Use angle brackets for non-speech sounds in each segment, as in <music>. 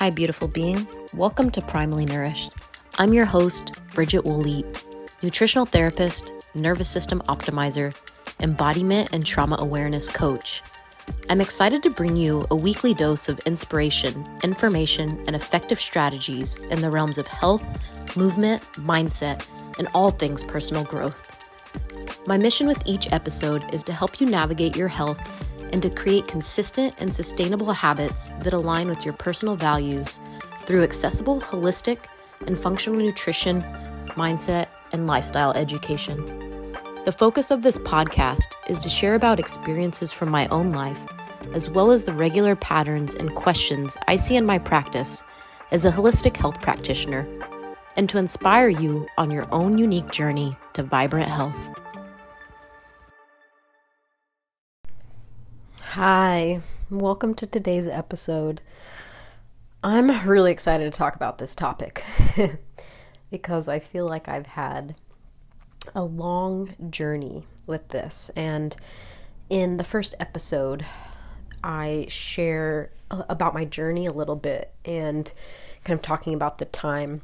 Hi, beautiful being. Welcome to Primally Nourished. I'm your host, Bridgette Wolleat, nutritional therapist, nervous system optimizer, embodiment and trauma awareness coach. I'm excited to bring you a weekly dose of inspiration, information, and effective strategies in the realms of health, movement, mindset, and all things personal growth. My mission with each episode is to help you navigate your health and to create consistent and sustainable habits that align with your personal values through accessible, holistic, and functional nutrition, mindset, and lifestyle education. The focus of this podcast is to share about experiences from my own life, as well as the regular patterns and questions I see in my practice as a holistic health practitioner, and to inspire you on your own unique journey to vibrant health. Hi, welcome to today's episode. I'm really excited to talk about this topic <laughs> because I feel like I've had a long journey with this. And in the first episode, I share about my journey a little bit and kind of talking about the time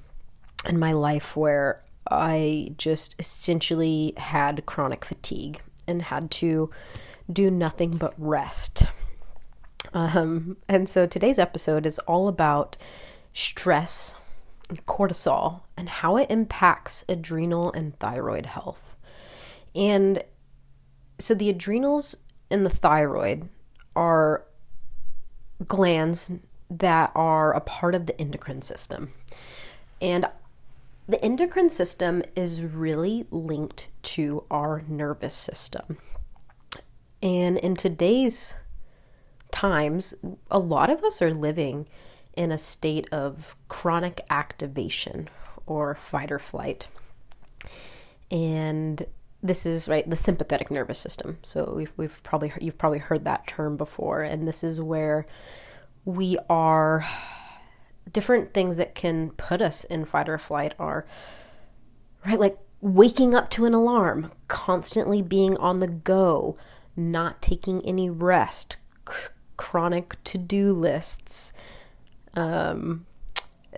in my life where I just essentially had chronic fatigue and had to do nothing but rest. Um, and so today's episode is all about stress, cortisol, and how it impacts adrenal and thyroid health. And so the adrenals and the thyroid are glands that are a part of the endocrine system. And the endocrine system is really linked to our nervous system. And in today's times, a lot of us are living in a state of chronic activation or fight or flight. And this is right the sympathetic nervous system. So we've we've probably you've probably heard that term before and this is where we are different things that can put us in fight or flight are right like waking up to an alarm, constantly being on the go, not taking any rest, c- chronic to do lists, um,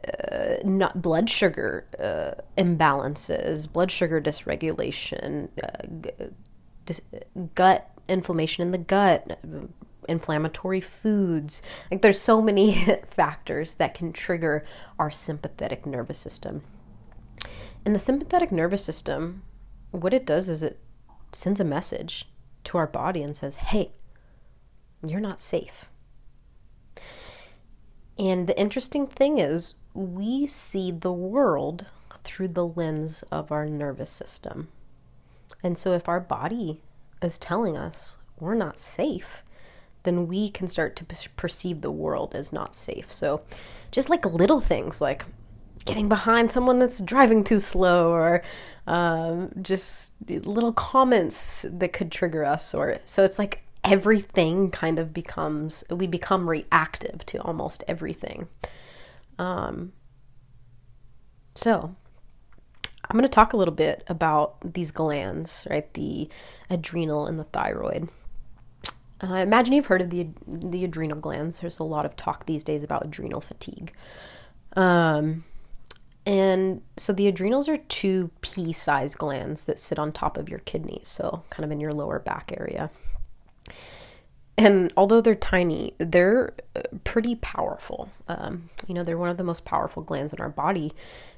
uh, not blood sugar uh, imbalances, blood sugar dysregulation, uh, dis- gut inflammation in the gut, inflammatory foods. Like there's so many <laughs> factors that can trigger our sympathetic nervous system. And the sympathetic nervous system, what it does is it sends a message to our body and says, hey, you're not safe. And the interesting thing is, we see the world through the lens of our nervous system. And so, if our body is telling us we're not safe, then we can start to perceive the world as not safe. So, just like little things like getting behind someone that's driving too slow or um, just little comments that could trigger us or so it's like everything kind of becomes we become reactive to almost everything. Um, so i'm going to talk a little bit about these glands right? The adrenal and the thyroid. Uh, imagine you've heard of the the adrenal glands. There's a lot of talk these days about adrenal fatigue. Um, and so the adrenals are two pea sized glands that sit on top of your kidneys, so kind of in your lower back area. And although they're tiny, they're uh, pretty powerful. Um, you know, they're one of the most powerful glands in our body.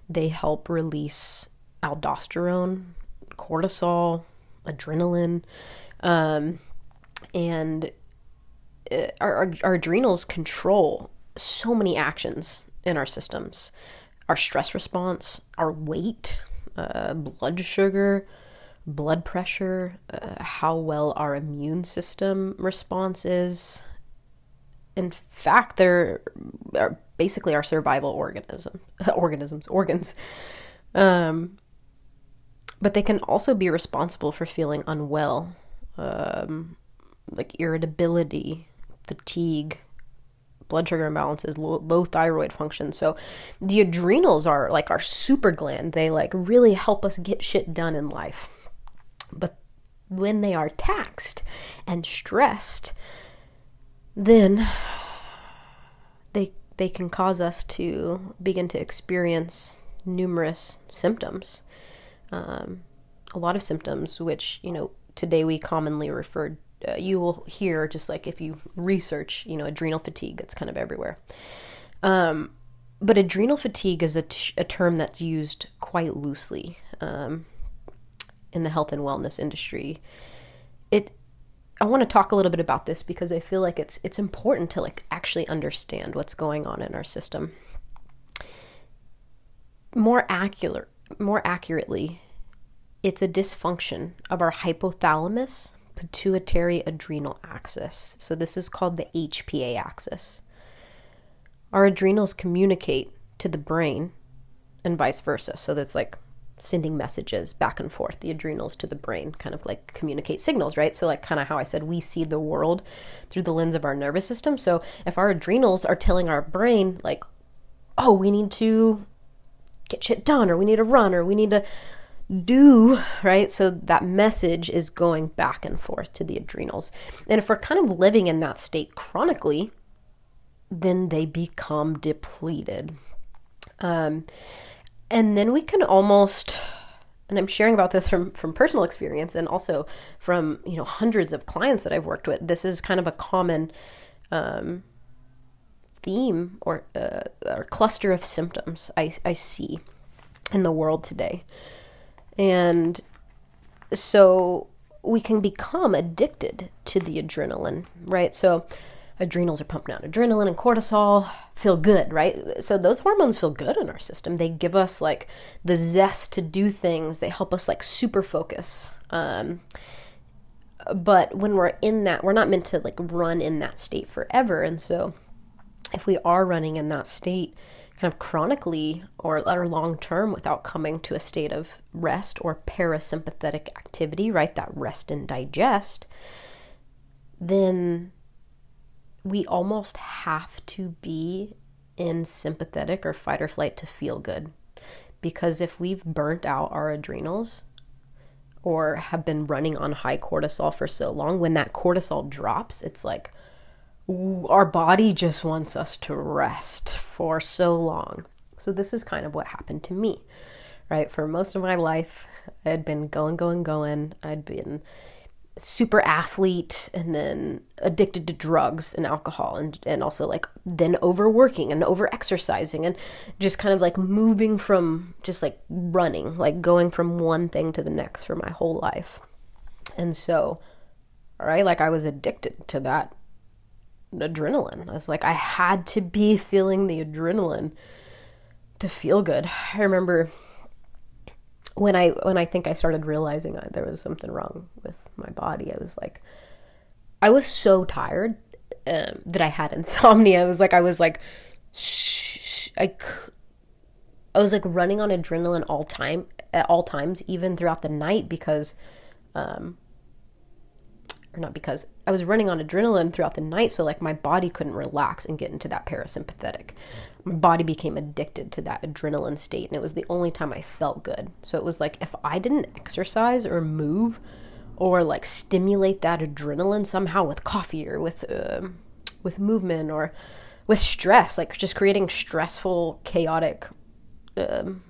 They help release aldosterone, cortisol, adrenaline, um, and uh, our, our, our adrenals control so many actions in our systems our stress response, our weight, uh, blood sugar, blood pressure, uh, how well our immune system response is. In fact, they're, are basically our survival organism, <laughs> organisms, organs. Um, but they can also be responsible for feeling unwell, um, like irritability, fatigue, blood sugar imbalances, low, low thyroid function. So the adrenals are like our super gland. They like really help us get shit done in life. But when they are taxed and stressed, then they they can cause us to begin to experience numerous symptoms. Um, a lot of symptoms, which, you know, today we commonly refer, uh, you will hear just like if you research, you know, adrenal fatigue, that's kind of everywhere. Um, but adrenal fatigue is a, t- a term that's used quite loosely um, in the health and wellness industry. It I want to talk a little bit about this because I feel like it's it's important to like actually understand what's going on in our system. More accurate more accurately, it's a dysfunction of our hypothalamus pituitary adrenal axis. So this is called the HPA axis. Our adrenals communicate to the brain and vice versa. So that's like sending messages back and forth, the adrenals to the brain, kind of like communicate signals, right? So, like, kind of how I said, we see the world through the lens of our nervous system. So, if our adrenals are telling our brain, like, oh, we need to get shit done, or we need to run, or we need to do, right? So, that message is going back and forth to the adrenals. And if we're kind of living in that state chronically, then they become depleted. Um, and then we can almost and I'm sharing about this from from personal experience and also from you know hundreds of clients that I've worked with. This is kind of a common um, theme or uh, or cluster of symptoms I I see in the world today, and so we can become addicted to the adrenaline, right? So adrenals are pumping out adrenaline and cortisol feel good right? So those hormones feel good in our system. They give us like the zest to do things. They help us like super focus um, but when we're in that we're not meant to like run in that state forever. And so if we are running in that state kind of chronically or, or long term without coming to a state of rest or parasympathetic activity right that rest and digest then we almost have to be in sympathetic or fight or flight to feel good. Because if we've burnt out our adrenals or have been running on high cortisol for so long, when that cortisol drops, it's like our body just wants us to rest for so long. So, this is kind of what happened to me, right? For most of my life, I had been going, going, going. I'd been super athlete and then addicted to drugs and alcohol and and also like then overworking and over exercising and just kind of like moving from just like running like going from one thing to the next for my whole life and so right like i was addicted to that adrenaline. I was like i had to be feeling the adrenaline to feel good. I remember when I when I think I started realizing I, there was something wrong with my body, I was like, I was so tired um, that I had <laughs> insomnia. I was like, I was like, shh, I, I was like running on adrenaline all time at all times, even throughout the night because, um, or not because I was running on adrenaline throughout the night, so like my body couldn't relax and get into that parasympathetic. My body became addicted to that adrenaline state, and it was the only time I felt good. So it was like if I didn't exercise or move or like stimulate that adrenaline somehow with coffee or with uh, with movement or with stress, like just creating stressful, chaotic. Um,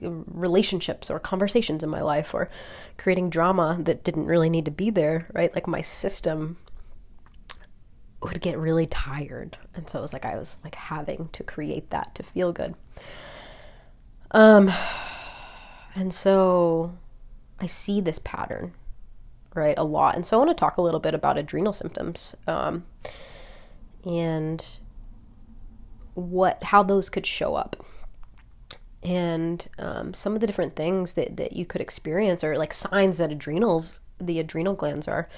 relationships or conversations in my life or creating drama that didn't really need to be there, right? Like my system would get really tired. And so it was like I was like having to create that to feel good. Um and so I see this pattern, right, a lot. And so I want to talk a little bit about adrenal symptoms. Um and what how those could show up and um, some of the different things that, that you could experience are like signs that adrenals the adrenal glands are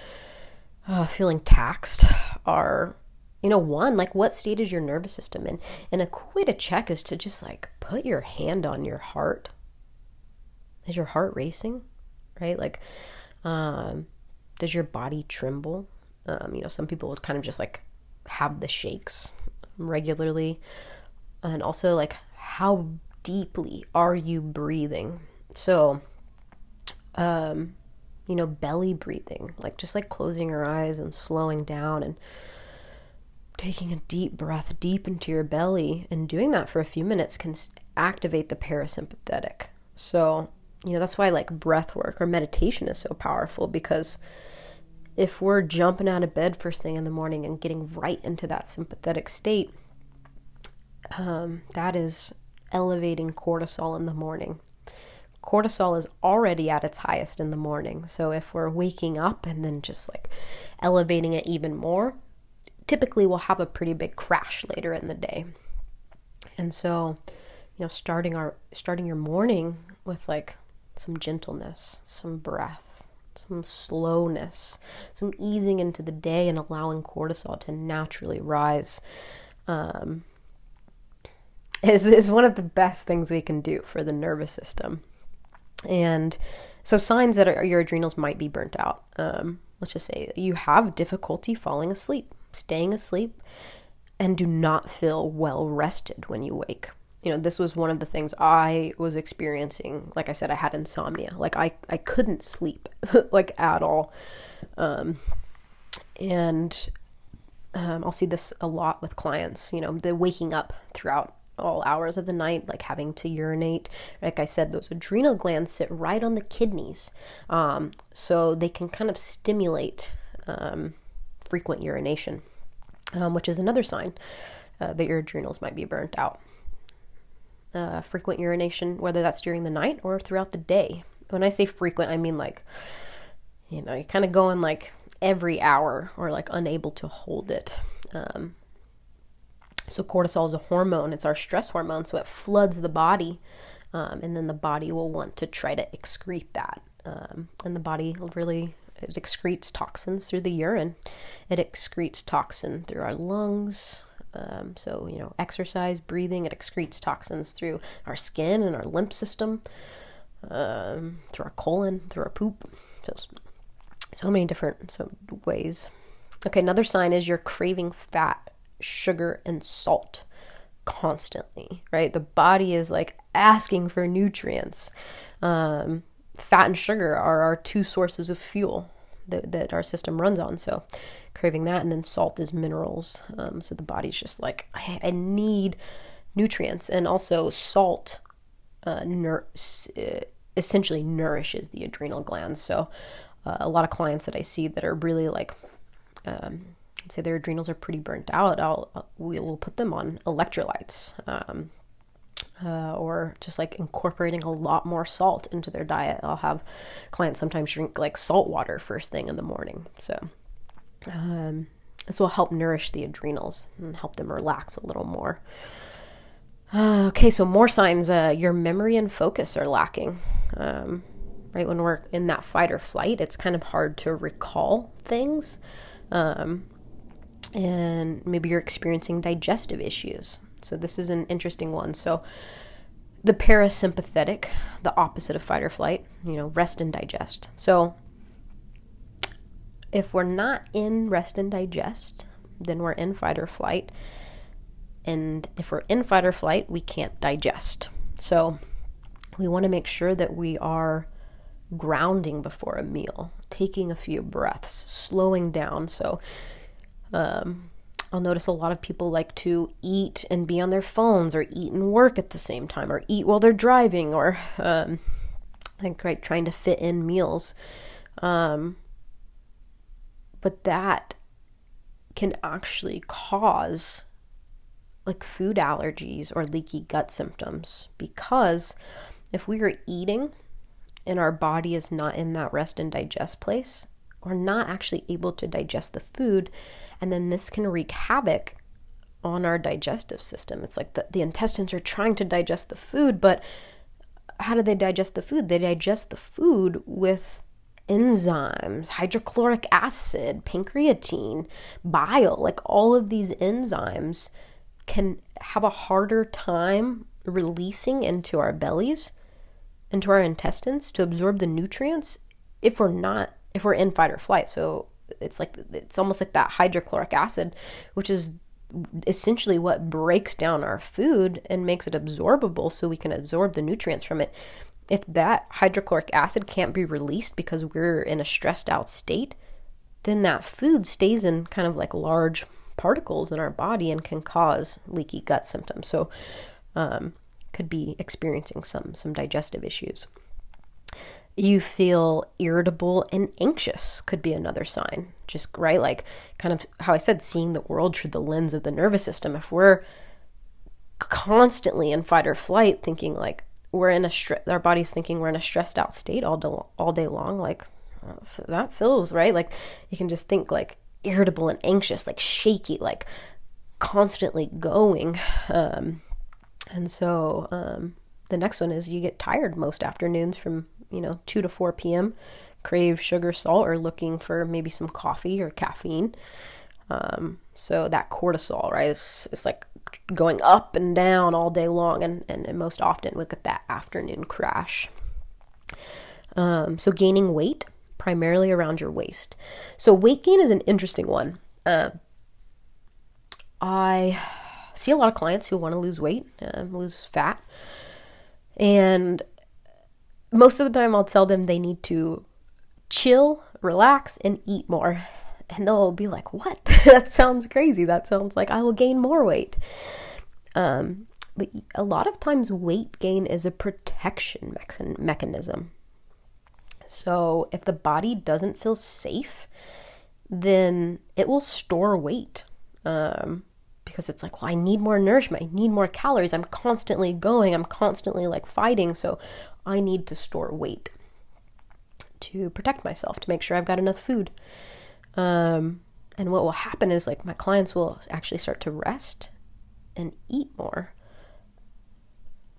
uh, feeling taxed are you know one like what state is your nervous system in? And a quick way to check is to just like put your hand on your heart. Is your heart racing? Right? Like um, does your body tremble? Um, you know some people would kind of just like have the shakes regularly. And also like how deeply are you breathing? So, um, you know, belly breathing, like just like closing your eyes and slowing down and taking a deep breath deep into your belly and doing that for a few minutes can activate the parasympathetic. So, you know, that's why like breath work or meditation is so powerful because if we're jumping out of bed first thing in the morning and getting right into that sympathetic state, um, that is elevating cortisol in the morning. Cortisol is already at its highest in the morning. So if we're waking up and then just like elevating it even more, typically we'll have a pretty big crash later in the day. And so, you know, starting our starting your morning with like some gentleness, some breath, some slowness, some easing into the day and allowing cortisol to naturally rise um, is, is one of the best things we can do for the nervous system. And so, signs that are, your adrenals might be burnt out. Um, let's just say you have difficulty falling asleep, staying asleep, and do not feel well rested when you wake. You know, this was one of the things I was experiencing. Like I said, I had insomnia. Like I, I couldn't sleep, <laughs> like at all. Um, and um, I'll see this a lot with clients. You know, the waking up throughout all hours of the night, like having to urinate. Like I said, those adrenal glands sit right on the kidneys, um, so they can kind of stimulate um, frequent urination, um, which is another sign uh, that your adrenals might be burnt out. Uh, frequent urination, whether that's during the night or throughout the day. When I say frequent, I mean like, you know, you're kind of going like every hour or like unable to hold it. Um, so, cortisol is a hormone, it's our stress hormone, so it floods the body, um, and then the body will want to try to excrete that. Um, and the body really it excretes toxins through the urine, it excretes toxin through our lungs. Um, so, you know, exercise, breathing, it excretes toxins through our skin and our lymph system, um, through our colon, through our poop. So, so many different so ways. Okay, another sign is you're craving fat sugar and salt constantly, right? The body is like asking for nutrients. Um, fat and sugar are our two sources of fuel that, that our system runs on. So, craving that, and then salt is minerals. Um, so, the body's just like, I, I need nutrients. And also, salt uh, nur- essentially nourishes the adrenal glands. So, uh, a lot of clients that I see that are really like, um, say their adrenals are pretty burnt out, I'll, we will put them on electrolytes. Um, uh, or just like incorporating a lot more salt into their diet. I'll have clients sometimes drink like salt water first thing in the morning. So, um, this will help nourish the adrenals and help them relax a little more. Uh, okay, so more signs uh, your memory and focus are lacking. Um, right when we're in that fight or flight, it's kind of hard to recall things. Um, and maybe you're experiencing digestive issues. So, this is an interesting one. So, the parasympathetic, the opposite of fight or flight, you know, rest and digest. So, if we're not in rest and digest, then we're in fight or flight. And if we're in fight or flight, we can't digest. So, we want to make sure that we are grounding before a meal, taking a few breaths, slowing down. So, um, I'll notice a lot of people like to eat and be on their phones or eat and work at the same time or eat while they're driving or um, like right trying to fit in meals. Um, but that can actually cause like food allergies or leaky gut symptoms because if we are eating and our body is not in that rest and digest place, we're not actually able to digest the food and then this can wreak havoc on our digestive system. It's like the, the intestines are trying to digest the food, but how do they digest the food? They digest the food with enzymes, hydrochloric acid, pancreatin, bile. Like all of these enzymes can have a harder time releasing into our bellies, into our intestines to absorb the nutrients if we're not, if we're in fight or flight. So it's like it's almost like that hydrochloric acid, which is essentially what breaks down our food and makes it absorbable so we can absorb the nutrients from it. If that hydrochloric acid can't be released because we're in a stressed out state, then that food stays in kind of like large particles in our body and can cause leaky gut symptoms. So, um, could be experiencing some some digestive issues. You feel irritable and anxious could be another sign. Just right, like kind of how I said, seeing the world through the lens of the nervous system. If we're constantly in fight or flight, thinking like we're in a stress, our body's thinking we're in a stressed out state all day, all day long, like that feels right. Like you can just think like irritable and anxious, like shaky, like constantly going. Um, and so um, the next one is you get tired most afternoons from, you know, 2 to 4 p.m., crave sugar, salt, or looking for maybe some coffee or caffeine. Um, so that cortisol, right, is, like going up and down all day long, and, and, and most often we get that afternoon crash. Um, so gaining weight, primarily around your waist. So weight gain is an interesting one. Uh, I see a lot of clients who want to lose weight, uh, lose fat, and most of the time I'll tell them they need to chill, relax, and eat more. And they'll be like, What? <laughs> that sounds crazy. That sounds like I will gain more weight. Um, but a lot of times, weight gain is a protection mechanism. So if the body doesn't feel safe, then it will store weight. Um, because it's like, well, I need more nourishment. I need more calories. I'm constantly going. I'm constantly like fighting. So I need to store weight to protect myself, to make sure I've got enough food. Um, and what will happen is like my clients will actually start to rest and eat more.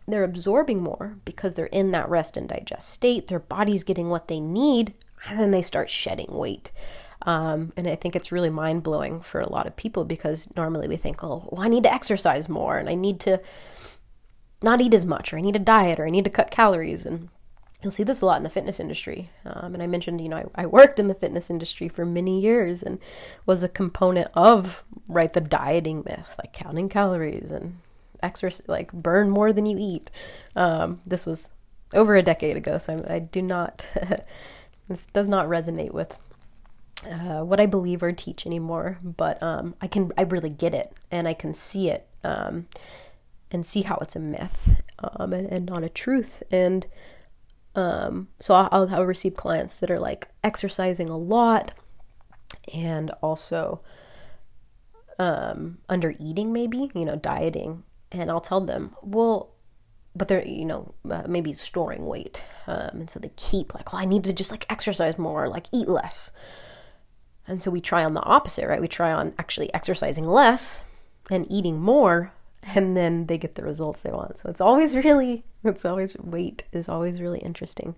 They're absorbing more because they're in that rest and digest state. Their body's getting what they need, and then they start shedding weight. Um, and I think it's really mind blowing for a lot of people because normally we think, oh, well, I need to exercise more and I need to not eat as much or I need a diet or I need to cut calories. And you'll see this a lot in the fitness industry. Um, and I mentioned, you know, I, I, worked in the fitness industry for many years and was a component of, right, the dieting myth, like counting calories and exercise, like burn more than you eat. Um, this was over a decade ago, so I, I do not, <laughs> this does not resonate with uh, what I believe or teach anymore, but um, I can I really get it and I can see it um, and see how it's a myth um, and, and, not a truth. And um, so I'll, I'll receive clients that are like exercising a lot and also um, under eating, maybe you know dieting, and I'll tell them, well, but they're you know uh, maybe storing weight, um, and so they keep like, well, I need to just like exercise more, like eat less. And so we try on the opposite, right? We try on actually exercising less and eating more, and then they get the results they want. So it's always really, it's always, weight is always really interesting.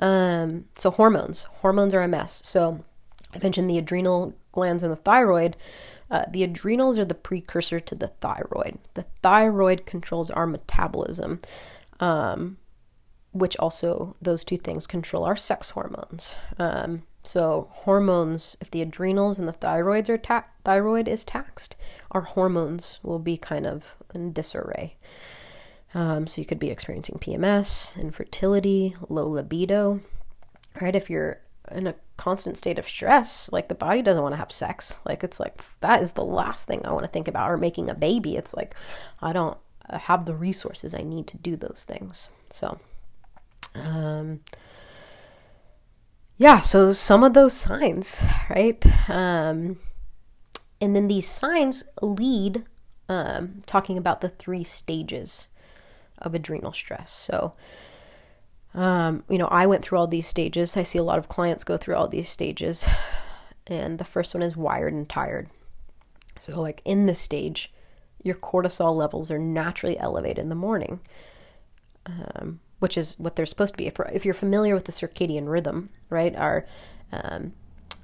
Um, so hormones, hormones are a mess. So I mentioned the adrenal glands and the thyroid. Uh, the adrenals are the precursor to the thyroid. The thyroid controls our metabolism, um, which also, those two things control our sex hormones. Um, so hormones, if the adrenals and the thyroids are ta- thyroid is taxed, our hormones will be kind of in disarray. Um, so you could be experiencing PMS, infertility, low libido. Right? If you're in a constant state of stress, like the body doesn't want to have sex. Like it's like that is the last thing I want to think about. Or making a baby. It's like I don't have the resources I need to do those things. So. Um, yeah, so some of those signs, right? Um, and then these signs lead um, talking about the three stages of adrenal stress. So, um, you know, I went through all these stages. I see a lot of clients go through all these stages. And the first one is wired and tired. So, like in this stage, your cortisol levels are naturally elevated in the morning. Um, which is what they're supposed to be. If, if you're familiar with the circadian rhythm, right, our um,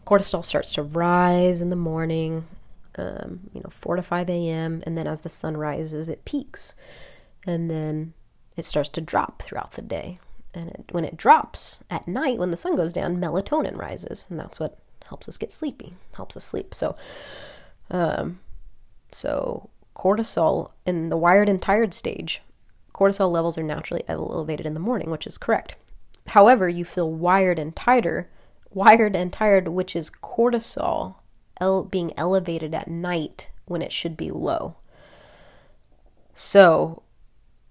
cortisol starts to rise in the morning, um, you know, 4 to 5 a.m., and then as the sun rises, it peaks. And then it starts to drop throughout the day. And it, when it drops at night, when the sun goes down, melatonin rises, and that's what helps us get sleepy, helps us sleep. So, um, so cortisol in the wired and tired stage cortisol levels are naturally elevated in the morning, which is correct. However, you feel wired and tighter, wired and tired, which is cortisol ele- being elevated at night when it should be low. So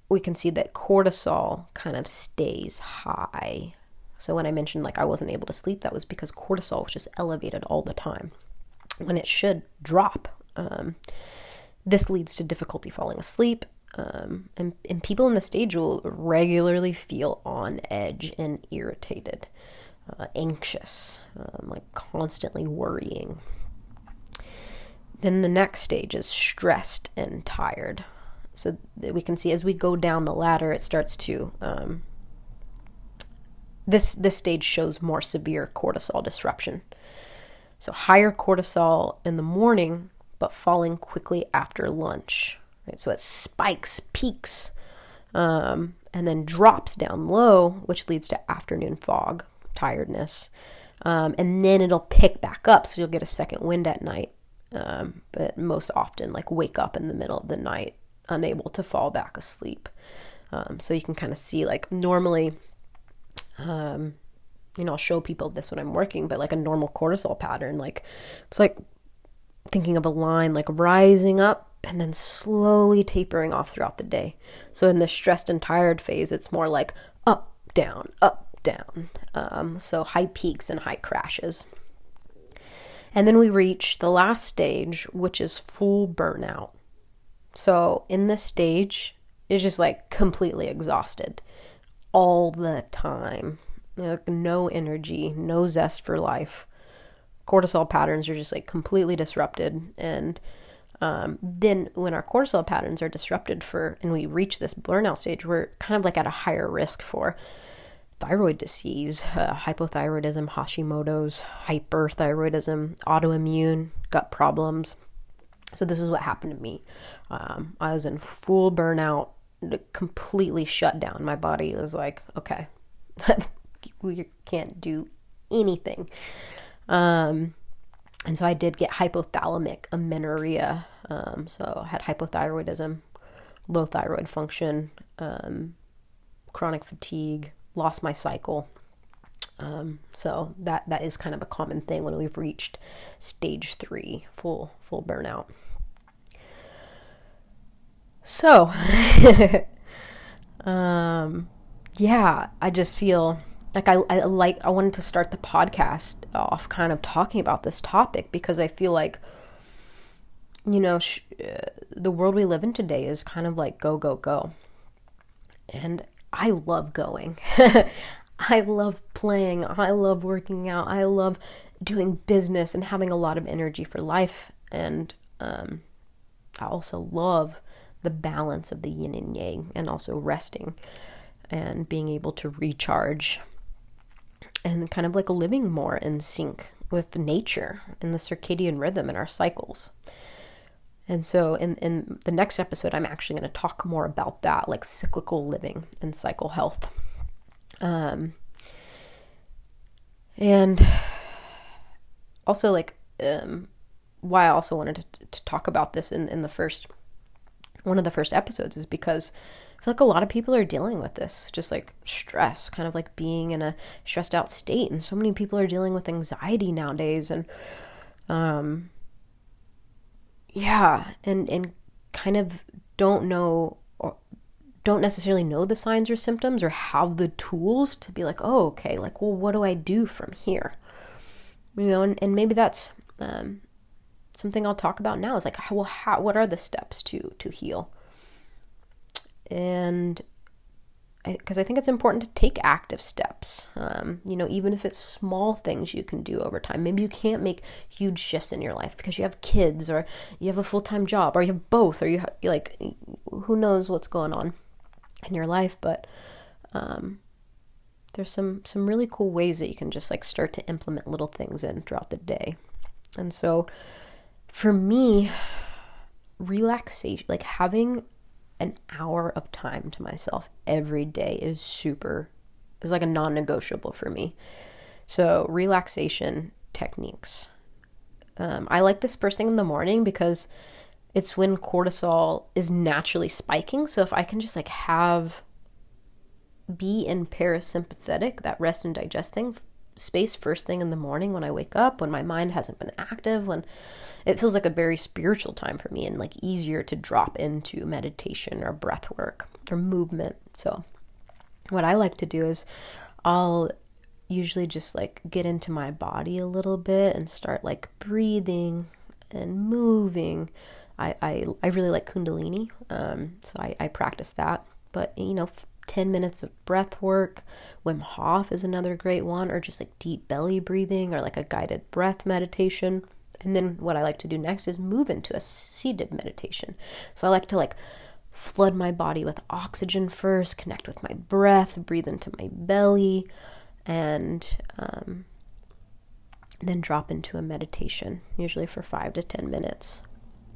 we can see that cortisol kind of stays high. So when I mentioned like I wasn't able to sleep, that was because cortisol was just elevated all the time when it should drop. Um, this leads to difficulty falling asleep. Um, and, and people in the stage will regularly feel on edge and irritated, uh, anxious, um, like constantly worrying. Then the next stage is stressed and tired. So we can see as we go down the ladder, it starts to. Um, this this stage shows more severe cortisol disruption. So higher cortisol in the morning, but falling quickly after lunch. Right? So it spikes, peaks, um, and then drops down low, which leads to afternoon fog, tiredness, um, and then it'll pick back up. So you'll get a second wind at night, um, but most often, like wake up in the middle of the night unable to fall back asleep. Um, so you can kind of see, like, normally, um, you know, I'll show people this when I'm working, but like a normal cortisol pattern, like, it's like thinking of a line like rising up and then slowly tapering off throughout the day. So in the stressed and tired phase, it's more like up, down, up, down. Um, so high peaks and high crashes. And then we reach the last stage, which is full burnout. So in this stage, it's just like completely exhausted all the time. Like no energy, no zest for life. Cortisol patterns are just like completely disrupted. And um, then when our cortisol patterns are disrupted for and we reach this burnout stage, we're kind of like at a higher risk for thyroid disease, uh, hypothyroidism, Hashimoto's, hyperthyroidism, autoimmune, gut problems. So this is what happened to me. Um, I was in full burnout, completely shut down. My body was like, okay, <laughs> we can't do anything. Um, and so I did get hypothalamic amenorrhea. Um, so I had hypothyroidism, low thyroid function, um, chronic fatigue, lost my cycle. Um, so that that is kind of a common thing when we've reached stage three, full full burnout. So, <laughs> um, yeah, I just feel like I, I like I wanted to start the podcast off kind of talking about this topic because I feel like you know sh- uh, the world we live in today is kind of like go go go, and I love going. <laughs> I love playing. I love working out. I love doing business and having a lot of energy for life. And um, I also love the balance of the yin and yang and also resting and being able to recharge and kind of like living more in sync with nature and the circadian rhythm and our cycles. And so in, in the next episode, I'm actually going to talk more about that, like cyclical living and cycle health. Um, and also, like, um, why I also wanted to, to talk about this in, in the first one of the first episodes is because I feel like a lot of people are dealing with this, just like stress, kind of like being in a stressed out state. And so many people are dealing with anxiety nowadays. And, um, yeah, and, and kind of don't know or don't necessarily know the signs or symptoms or have the tools to be like, oh, okay, like, well, what do I do from here? You know, and, and maybe that's, um, something I'll talk about now is like, well, how, what are the steps to to heal? And because I, I, think it's important to take active steps, um, you know, even if it's small things you can do over time. Maybe you can't make huge shifts in your life because you have kids or you have a full time job or you have both or you like, who knows what's going on in your life. But um, there's some some really cool ways that you can just like start to implement little things in throughout the day. And so for me, relaxation, like having an hour of time to myself every day is super, is like a non negotiable for me. So, relaxation techniques. Um, I like this first thing in the morning because it's when cortisol is naturally spiking. So, if I can just like have, be in parasympathetic, that rest and digest thing, space first thing in the morning when I wake up, when my mind hasn't been active, when it feels like a very spiritual time for me and like easier to drop into meditation or breath work or movement. So, what I like to do is I'll usually just like get into my body a little bit and start like breathing and moving. I, I, I really like Kundalini, um, so I, I practice that. But you know, 10 minutes of breath work. Wim Hof is another great one, or just like deep belly breathing or like a guided breath meditation. And then what I like to do next is move into a seated meditation. So I like to like flood my body with oxygen first, connect with my breath, breathe into my belly, and um, then drop into a meditation, usually for five to 10 minutes.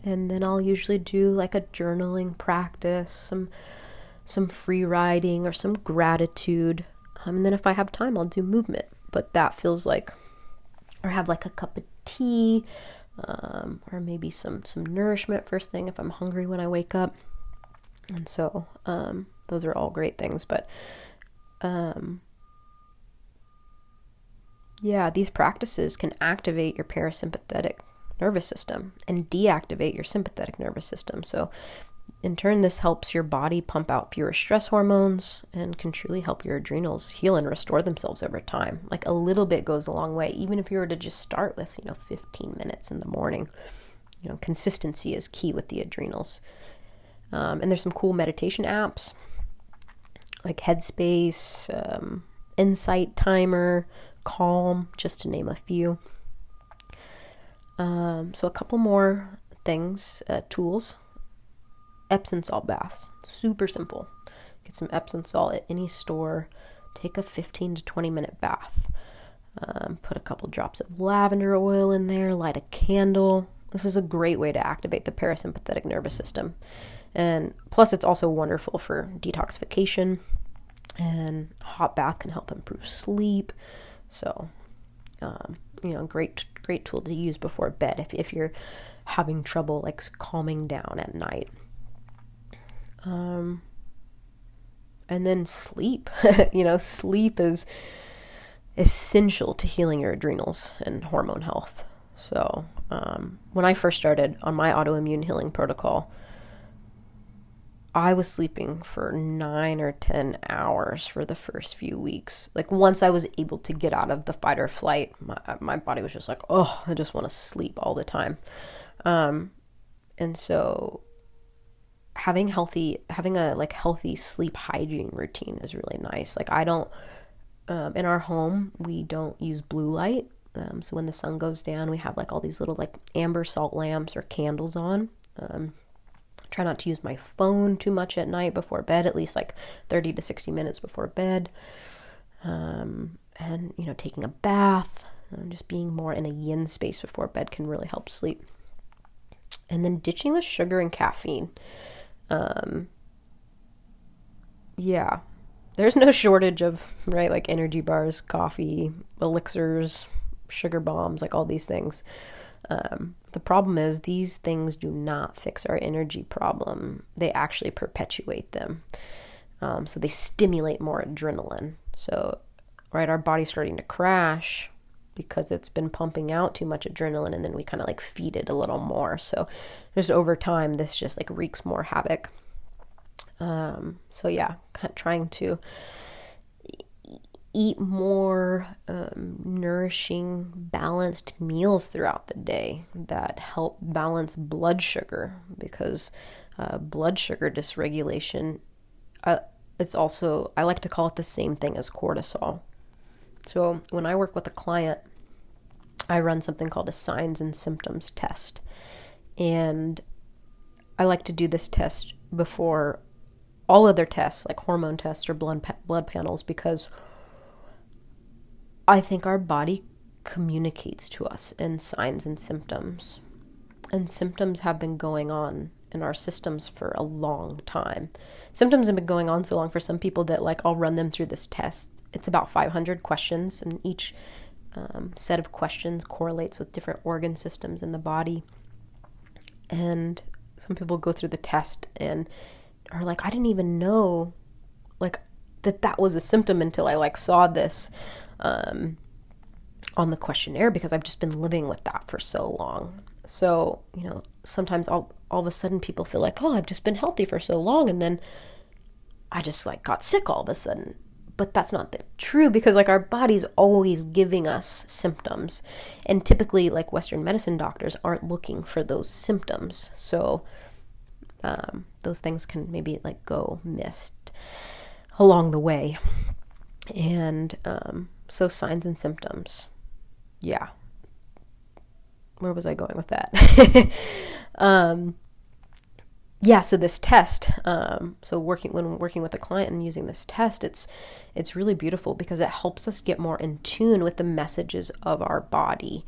And then I'll usually do like a journaling practice, some some free riding or some gratitude. Um, and then if I have time, I'll do movement. But that feels like, or have like a cup of tea, um, or maybe some some nourishment first thing if I'm hungry when I wake up. And so um, those are all great things. But um, yeah, these practices can activate your parasympathetic nervous system and deactivate your sympathetic nervous system. So in turn, this helps your body pump out fewer stress hormones and can truly help your adrenals heal and restore themselves over time. Like a little bit goes a long way, even if you were to just start with, you know, 15 minutes in the morning. You know, consistency is key with the adrenals. Um, and there's some cool meditation apps like Headspace, um, Insight Timer, Calm, just to name a few. Um, so, a couple more things, uh, tools Epsom salt baths. Super simple. Get some Epsom salt at any store. Take a 15 to 20 minute bath. Um, put a couple drops of lavender oil in there. Light a candle. This is a great way to activate the parasympathetic nervous system. And plus, it's also wonderful for detoxification. And hot bath can help improve sleep. So, um, you know, great great tool to use before bed if if you're having trouble like calming down at night. Um, and then sleep. <laughs> you know, sleep is essential to healing your adrenals and hormone health. So, um, when I first started on my autoimmune healing protocol, I was sleeping for nine or 10 hours for the first few weeks. Like, once I was able to get out of the fight or flight, my, my body was just like, oh, I just want to sleep all the time. Um, and so having healthy having a like healthy sleep hygiene routine is really nice. Like i don't um, in our home we don't use blue light. Um, so when the sun goes down we have like all these little like amber salt lamps or candles on. Um, try not to use my phone too much at night before bed at least like 30 to 60 minutes before bed. Um, and you know taking a bath and just being more in a yin space before bed can really help sleep. And then ditching the sugar and caffeine um, yeah, there's no shortage of, right, like energy bars, coffee, elixirs, sugar bombs, like all these things. Um, the problem is these things do not fix our energy problem. They actually perpetuate them. Um, so they stimulate more adrenaline. So, right, our body's starting to crash because it's been pumping out too much adrenaline and then we kind of like feed it a little more. So just over time, this just like wreaks more havoc. Um, so yeah, trying to eat more um, nourishing, balanced meals throughout the day that help balance blood sugar because uh, blood sugar dysregulation. Uh, it's also I like to call it the same thing as cortisol. So when I work with a client, I run something called a signs and symptoms test. And I like to do this test before all other tests, like hormone tests or blood, blood panels, because I think our body communicates to us in signs and symptoms. And symptoms have been going on in our systems for a long time. Symptoms have been going on so long for some people that, like, I'll run them through this test it's about 500 questions, and each um, set of questions correlates with different organ systems in the body. And some people go through the test and are like, I didn't even know, like, that that was a symptom until I like saw this. Um, on the questionnaire because I've just been living with that for so long. So, you know, sometimes all all of a sudden people feel like, "Oh, I've just been healthy for so long," and then I just like got sick all of a sudden. But that's not the, true because like our body's always giving us symptoms, and typically like Western medicine doctors aren't looking for those symptoms. So um, those things can maybe like go missed along the way. And um, so signs and symptoms, yeah. Where was I going with that? <laughs> um, yeah, so this test, um, so working when working with a client and using this test, it's it's really beautiful because it helps us get more in tune with the messages of our body,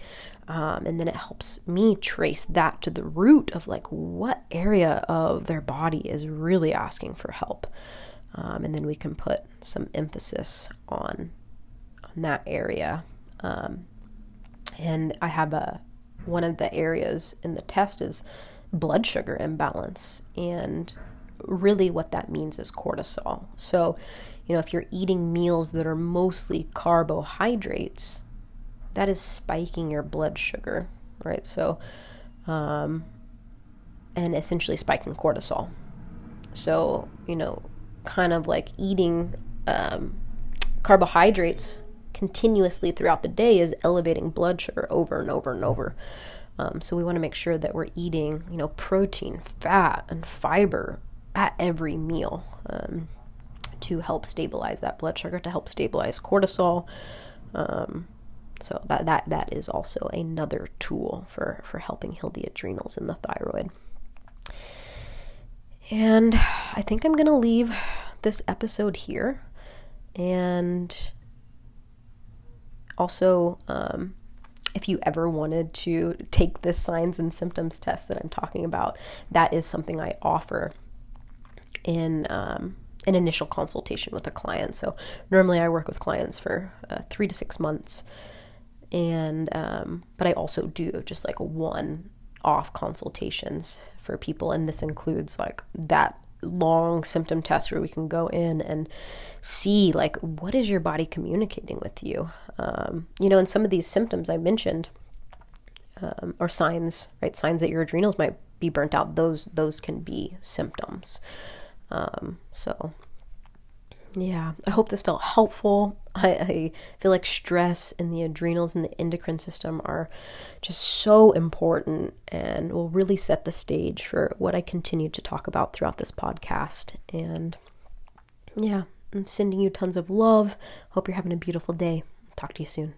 um, and then it helps me trace that to the root of like what area of their body is really asking for help, um, and then we can put some emphasis on on that area. Um, and I have a one of the areas in the test is blood sugar imbalance. And really, what that means is cortisol. So, you know, if you're eating meals that are mostly carbohydrates, that is spiking your blood sugar, right? So, um, and essentially spiking cortisol. So, you know, kind of like eating um, carbohydrates continuously throughout the day is elevating blood sugar over and over and over. Um, so we want to make sure that we're eating, you know, protein, fat, and fiber at every meal um, to help stabilize that blood sugar, to help stabilize cortisol. Um, so that that that is also another tool for for helping heal the adrenals and the thyroid. And I think I'm gonna leave this episode here, and also um, if you ever wanted to take this signs and symptoms test that I'm talking about, that is something I offer in um, an initial consultation with a client. So normally I work with clients for uh, three to six months, and um, but I also do just like one off consultations for people, and this includes like that long symptom test where we can go in and see like what is your body communicating with you um, you know, and some of these symptoms I mentioned, um, or signs, right? Signs that your adrenals might be burnt out. Those those can be symptoms. Um, so, yeah, I hope this felt helpful. <laughs> I, I feel like stress in the adrenals and the endocrine system are just so important and will really set the stage for what I continue to talk about throughout this podcast. And yeah, I'm sending you tons of love. Hope you're having a beautiful day. Talk to you soon.